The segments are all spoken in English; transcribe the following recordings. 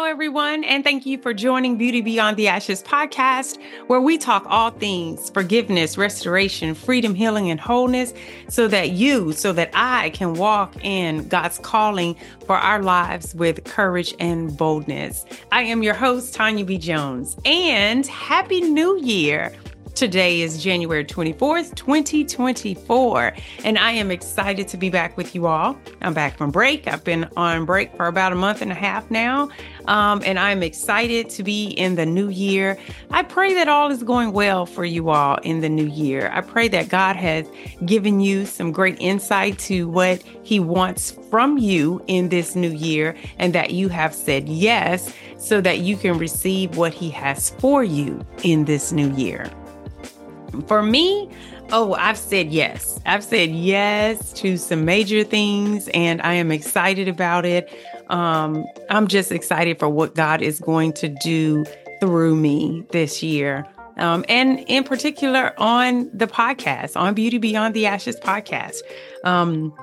Hello, everyone, and thank you for joining Beauty Beyond the Ashes podcast, where we talk all things forgiveness, restoration, freedom, healing, and wholeness, so that you, so that I can walk in God's calling for our lives with courage and boldness. I am your host, Tonya B. Jones, and Happy New Year. Today is January 24th, 2024, and I am excited to be back with you all. I'm back from break. I've been on break for about a month and a half now, um, and I'm excited to be in the new year. I pray that all is going well for you all in the new year. I pray that God has given you some great insight to what He wants from you in this new year, and that you have said yes so that you can receive what He has for you in this new year. For me, oh, I've said yes. I've said yes to some major things, and I am excited about it. Um, I'm just excited for what God is going to do through me this year. Um, and in particular on the podcast, on Beauty Beyond the Ashes podcast. Um,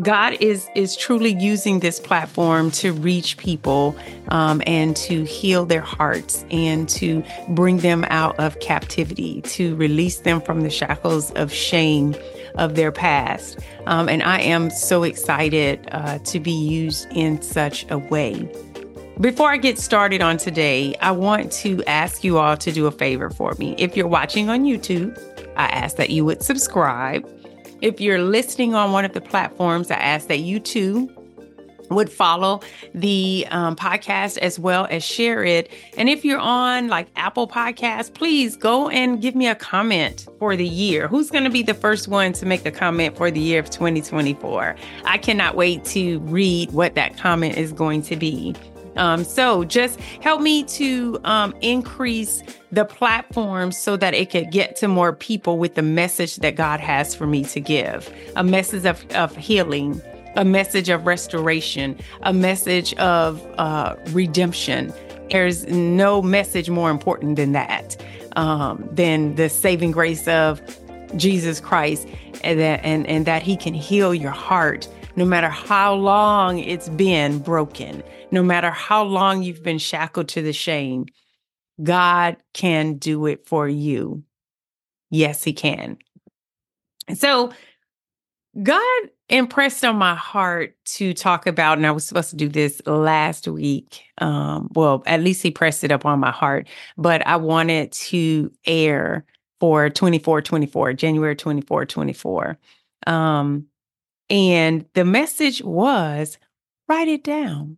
God is is truly using this platform to reach people um, and to heal their hearts and to bring them out of captivity, to release them from the shackles of shame of their past. Um, and I am so excited uh, to be used in such a way. Before I get started on today, I want to ask you all to do a favor for me. If you're watching on YouTube, I ask that you would subscribe if you're listening on one of the platforms, I ask that you too would follow the um, podcast as well as share it. And if you're on like Apple Podcasts, please go and give me a comment for the year. Who's going to be the first one to make a comment for the year of 2024? I cannot wait to read what that comment is going to be. Um, so just help me to um, increase the platform so that it could get to more people with the message that God has for me to give a message of, of healing, a message of restoration, a message of uh, redemption. There's no message more important than that, um, than the saving grace of Jesus Christ, and that, and, and that He can heal your heart no matter how long it's been broken, no matter how long you've been shackled to the shame, God can do it for you. Yes, He can. So, God impressed on my heart to talk about, and I was supposed to do this last week. Um, well, at least He pressed it up on my heart, but I wanted to air for 24 24, January 24 24. Um, and the message was write it down.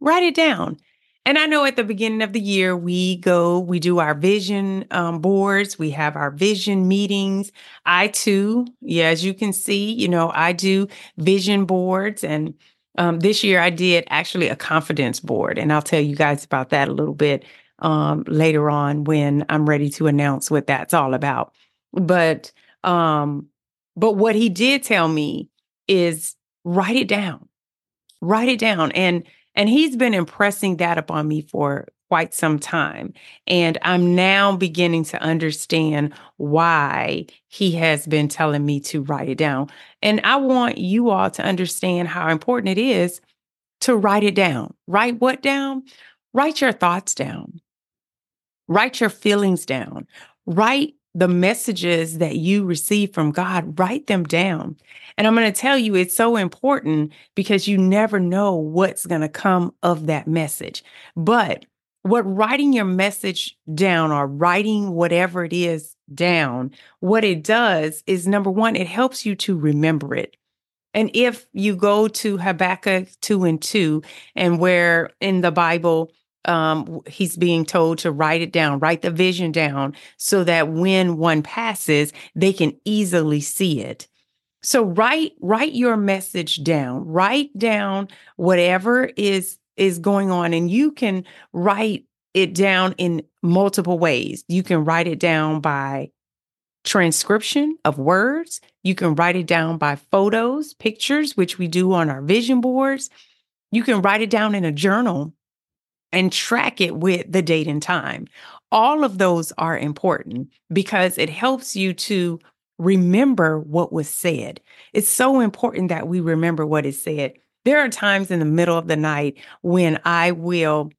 Write it down. And I know at the beginning of the year, we go, we do our vision um, boards, we have our vision meetings. I too, yeah, as you can see, you know, I do vision boards. And um, this year I did actually a confidence board. And I'll tell you guys about that a little bit um, later on when I'm ready to announce what that's all about. But um, but what he did tell me is write it down. Write it down. And and he's been impressing that upon me for quite some time. And I'm now beginning to understand why he has been telling me to write it down. And I want you all to understand how important it is to write it down. Write what down? Write your thoughts down. Write your feelings down. Write the messages that you receive from God, write them down. And I'm going to tell you, it's so important because you never know what's going to come of that message. But what writing your message down or writing whatever it is down, what it does is number one, it helps you to remember it. And if you go to Habakkuk 2 and 2, and where in the Bible, um, he's being told to write it down, write the vision down so that when one passes, they can easily see it. So write write your message down. Write down whatever is is going on and you can write it down in multiple ways. You can write it down by transcription of words. You can write it down by photos, pictures, which we do on our vision boards. You can write it down in a journal and track it with the date and time. All of those are important because it helps you to remember what was said. It's so important that we remember what is said. There are times in the middle of the night when I will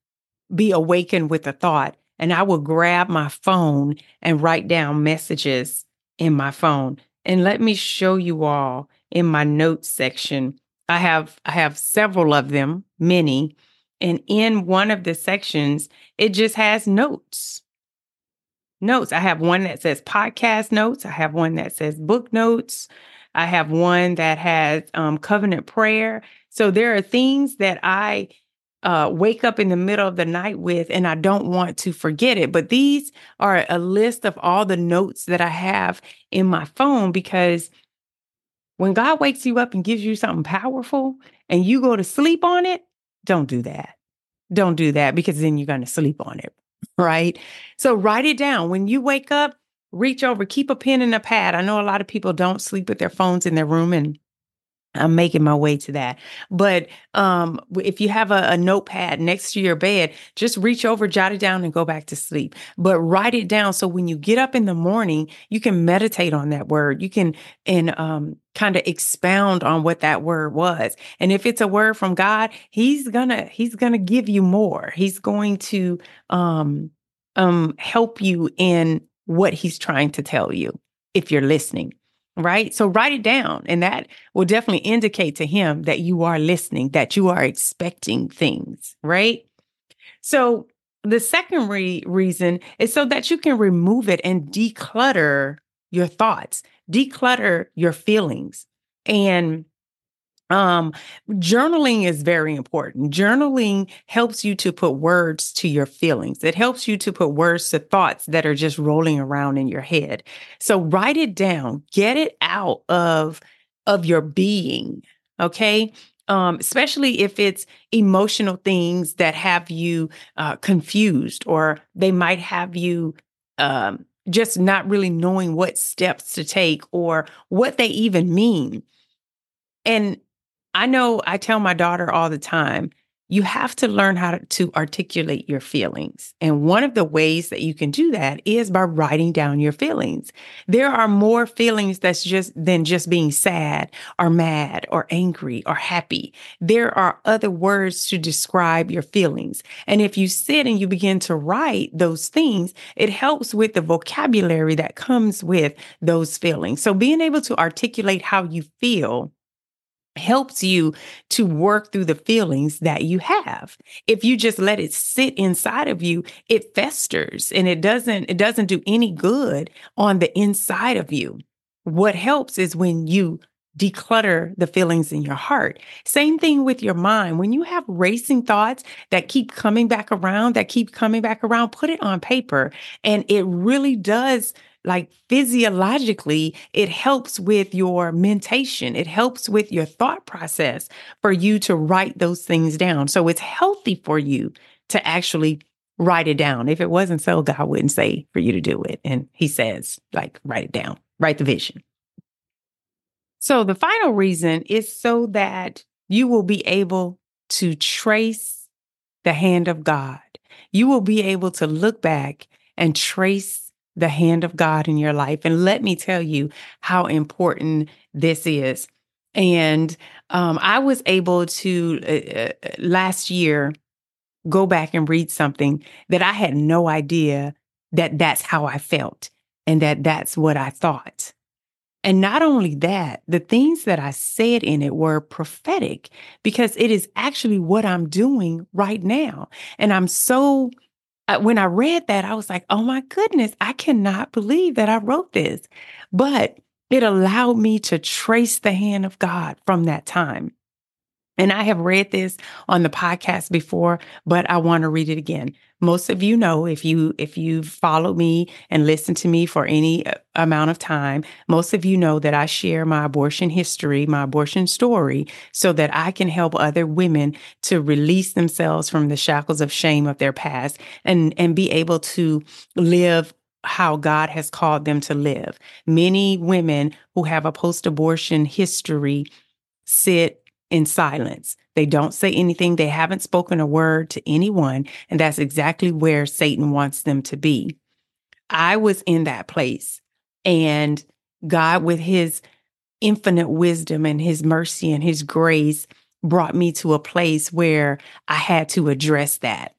be awakened with a thought and I will grab my phone and write down messages in my phone. And let me show you all in my notes section. I have I have several of them, many, and in one of the sections it just has notes. Notes. I have one that says podcast notes. I have one that says book notes. I have one that has um, covenant prayer. So there are things that I uh, wake up in the middle of the night with, and I don't want to forget it. But these are a list of all the notes that I have in my phone because when God wakes you up and gives you something powerful and you go to sleep on it, don't do that. Don't do that because then you're going to sleep on it. Right. So write it down. When you wake up, reach over, keep a pen and a pad. I know a lot of people don't sleep with their phones in their room and I'm making my way to that. But um, if you have a, a, notepad next to your bed, just reach over, jot it down, and go back to sleep. But write it down so when you get up in the morning, you can meditate on that word. You can and um, kind of expound on what that word was. And if it's a word from God, He's gonna He's gonna give you more. He's going to um, um, help you in what He's trying to tell you if you're listening right? So write it down, and that will definitely indicate to him that you are listening, that you are expecting things, right? So the second re- reason is so that you can remove it and declutter your thoughts, declutter your feelings. And um, journaling is very important. Journaling helps you to put words to your feelings. It helps you to put words to thoughts that are just rolling around in your head. So write it down, get it out of of your being. Okay. Um, especially if it's emotional things that have you uh, confused or they might have you um, just not really knowing what steps to take or what they even mean. And I know I tell my daughter all the time, you have to learn how to, articulate your feelings. And one of the ways that you can do that is by writing down your feelings. There are more feelings that's just than just being sad or mad or angry or happy. There are other words to describe your feelings. And if you sit and you begin to write those things, it helps with the vocabulary that comes with those feelings. So being able to articulate how you feel helps you to work through the feelings that you have. If you just let it sit inside of you, it festers and it doesn't it doesn't do any good on the inside of you. What helps is when you declutter the feelings in your heart. Same thing with your mind. When you have racing thoughts that keep coming back around, that keep coming back around, put it on paper and it really does like physiologically, it helps with your mentation. It helps with your thought process for you to write those things down. So it's healthy for you to actually write it down. If it wasn't so, God wouldn't say for you to do it. And He says, like, write it down, write the vision. So the final reason is so that you will be able to trace the hand of God. You will be able to look back and trace the hand of God in your life. And let me tell you how important this is. And um, I was able to uh, uh, last year go back and read something that I had no idea that that's how I felt and that that's what I thought. And not only that, the things that I said in it were prophetic because it is actually what I'm doing right now. And I'm so when I read that, I was like, oh my goodness, I cannot believe that I wrote this. But it allowed me to trace the hand of God from that time. And I have read this on the podcast before, but I want to read it again. Most of you know if you if you follow me and listen to me for any uh, amount of time, most of you know that I share my abortion history, my abortion story so that I can help other women to release themselves from the shackles of shame of their past and and be able to live how God has called them to live. Many women who have a post abortion history sit in silence. They don't say anything. They haven't spoken a word to anyone. And that's exactly where Satan wants them to be. I was in that place. And God, with his infinite wisdom and his mercy and his grace, brought me to a place where I had to address that.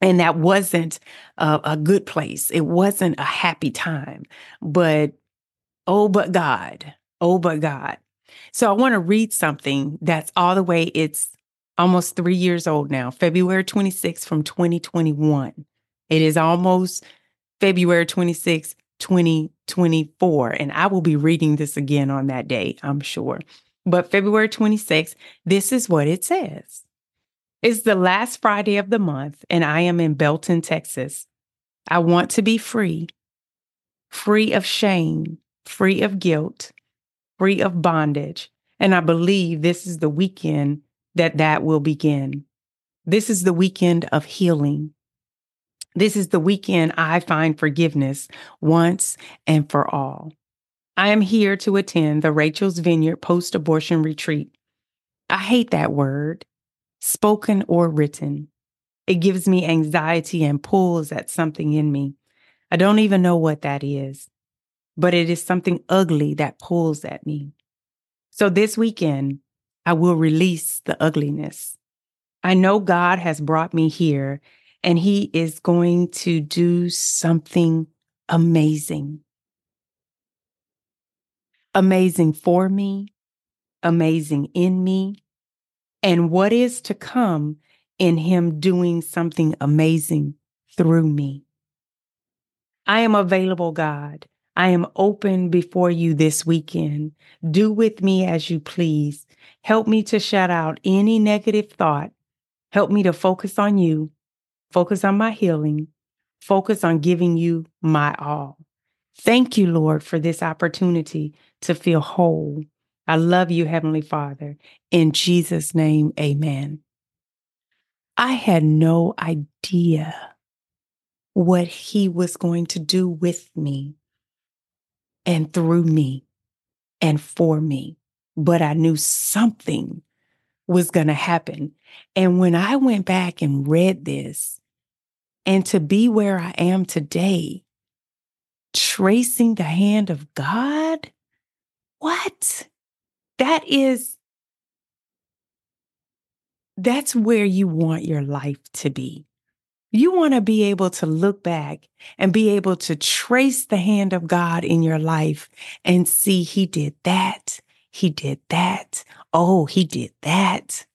And that wasn't a, a good place. It wasn't a happy time. But oh, but God, oh, but God. So I want to read something that's all the way, it's almost three years old now, February 26th from 2021. It is almost February 26th, 2024. And I will be reading this again on that day, I'm sure. But February 26th, this is what it says. It's the last Friday of the month, and I am in Belton, Texas. I want to be free, free of shame, free of guilt, free of bondage. And I believe this is the weekend that that will begin. This is the weekend of healing. This is the weekend I find forgiveness once and for all. I am here to attend the Rachel's Vineyard post abortion retreat. I hate that word, spoken or written. It gives me anxiety and pulls at something in me. I don't even know what that is, but it is something ugly that pulls at me. So this weekend, I will release the ugliness. I know God has brought me here and He is going to do something amazing. Amazing for me, amazing in me, and what is to come in Him doing something amazing through me. I am available, God. I am open before you this weekend. Do with me as you please. Help me to shut out any negative thought. Help me to focus on you, focus on my healing, focus on giving you my all. Thank you, Lord, for this opportunity to feel whole. I love you, Heavenly Father. In Jesus' name, amen. I had no idea what He was going to do with me and through me and for me but I knew something was going to happen. And when I went back and read this, and to be where I am today, tracing the hand of God, what? That is, that's where you want your life to be. You want to be able to look back and be able to trace the hand of God in your life and see He did that he did that. Oh, he did that.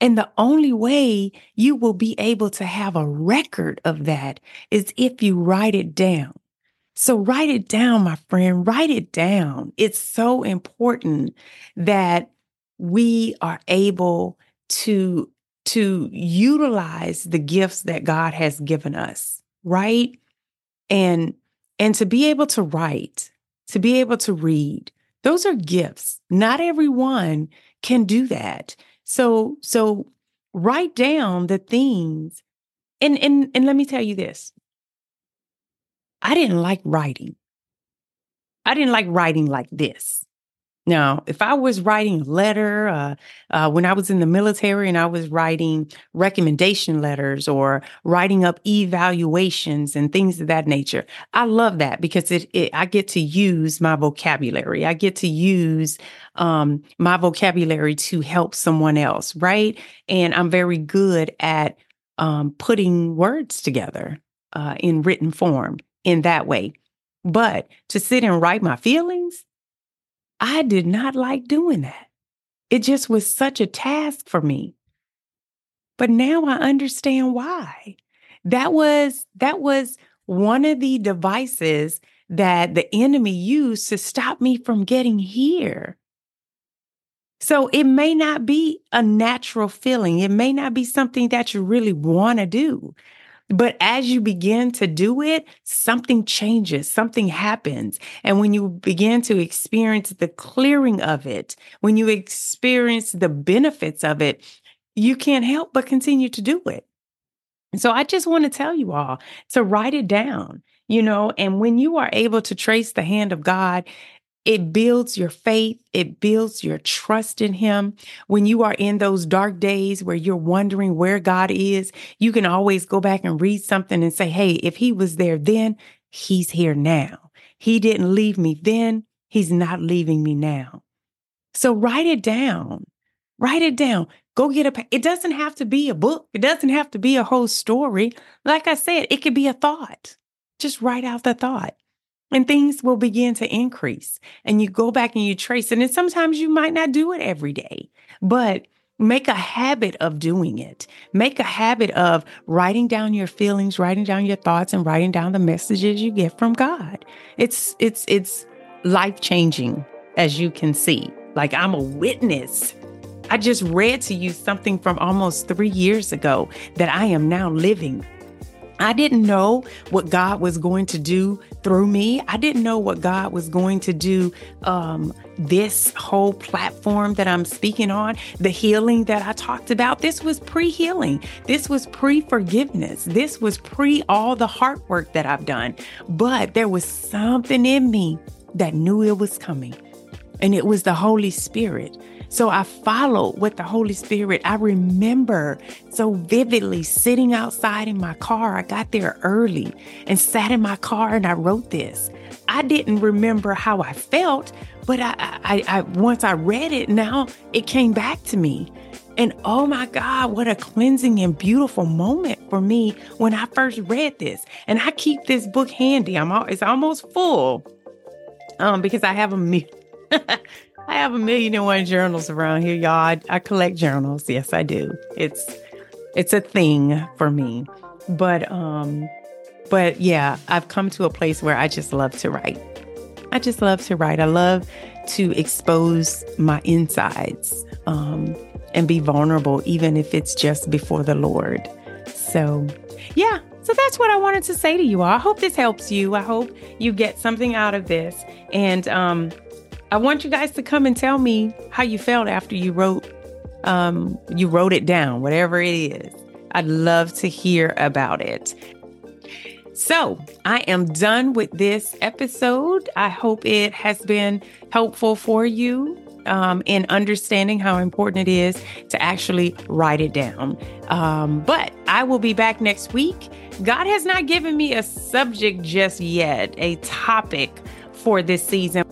And the only way you will be able to have a record of that is if you write it down. So write it down, my friend, write it down. It's so important that we are able to to utilize the gifts that God has given us, right? And and to be able to write, to be able to read, those are gifts. Not everyone can do that. So, so write down the things. And, and, and let me tell you this. I didn't like writing. I didn't like writing like this. Now, if I was writing a letter uh, uh, when I was in the military and I was writing recommendation letters or writing up evaluations and things of that nature, I love that because it, it I get to use my vocabulary. I get to use um, my vocabulary to help someone else, right? And I'm very good at um, putting words together uh, in written form in that way. But to sit and write my feelings, I did not like doing that. It just was such a task for me. But now I understand why. That was that was one of the devices that the enemy used to stop me from getting here. So it may not be a natural feeling. It may not be something that you really want to do. But as you begin to do it, something changes, something happens. And when you begin to experience the clearing of it, when you experience the benefits of it, you can't help but continue to do it. So I just want to tell you all to write it down, you know, and when you are able to trace the hand of God, it builds your faith. It builds your trust in Him. When you are in those dark days where you're wondering where God is, you can always go back and read something and say, Hey, if He was there then, He's here now. He didn't leave me then. He's not leaving me now. So write it down. Write it down. Go get a, it doesn't have to be a book. It doesn't have to be a whole story. Like I said, it could be a thought. Just write out the thought and things will begin to increase. And you go back and you trace. And sometimes you might not do it every day, but make a habit of doing it. Make a habit of writing down your feelings, writing down your thoughts, and writing down the messages you get from God. It's it's it's life changing, as you can see. Like I'm a witness. I just read to you something from almost three years ago that I am now living. I didn't know what God was going to do through me. I didn't know what God was going to do. Um, this whole platform that I'm speaking on, the healing that I talked about, this was pre healing. This was pre forgiveness. This was pre all the hard work that I've done. But there was something in me that knew it was coming, and it was the Holy Spirit. So I followed what the Holy Spirit. I remember so vividly sitting outside in my car. I got there early and sat in my car and I wrote this. I didn't remember how I felt, but I, I, I once I read it, now it came back to me. And oh my God, what a cleansing and beautiful moment for me when I first read this. And I keep this book handy. I'm all, it's almost full um, because I have a I have a million and one journals around here, y'all. I, I collect journals. Yes, I do. It's it's a thing for me. But um, but yeah, I've come to a place where I just love to write. I just love to write. I love to expose my insides um, and be vulnerable, even if it's just before the Lord. So, yeah, so that's what I wanted to say to you all. I hope this helps you. I hope you get something out of this. And um, I want you guys to come and tell me how you felt after you wrote um, you wrote it down, whatever it is. I'd love to hear about it. So, I am done with this episode. I hope it has been helpful for you um, in understanding how important it is to actually write it down. Um, but I will be back next week. God has not given me a subject just yet, a topic for this season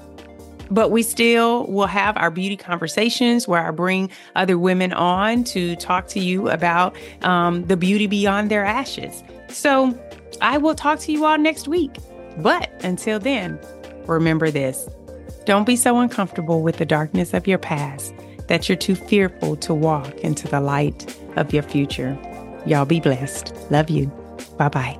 but we still will have our beauty conversations where I bring other women on to talk to you about um, the beauty beyond their ashes. So I will talk to you all next week. But until then, remember this don't be so uncomfortable with the darkness of your past that you're too fearful to walk into the light of your future. Y'all be blessed. Love you. Bye bye.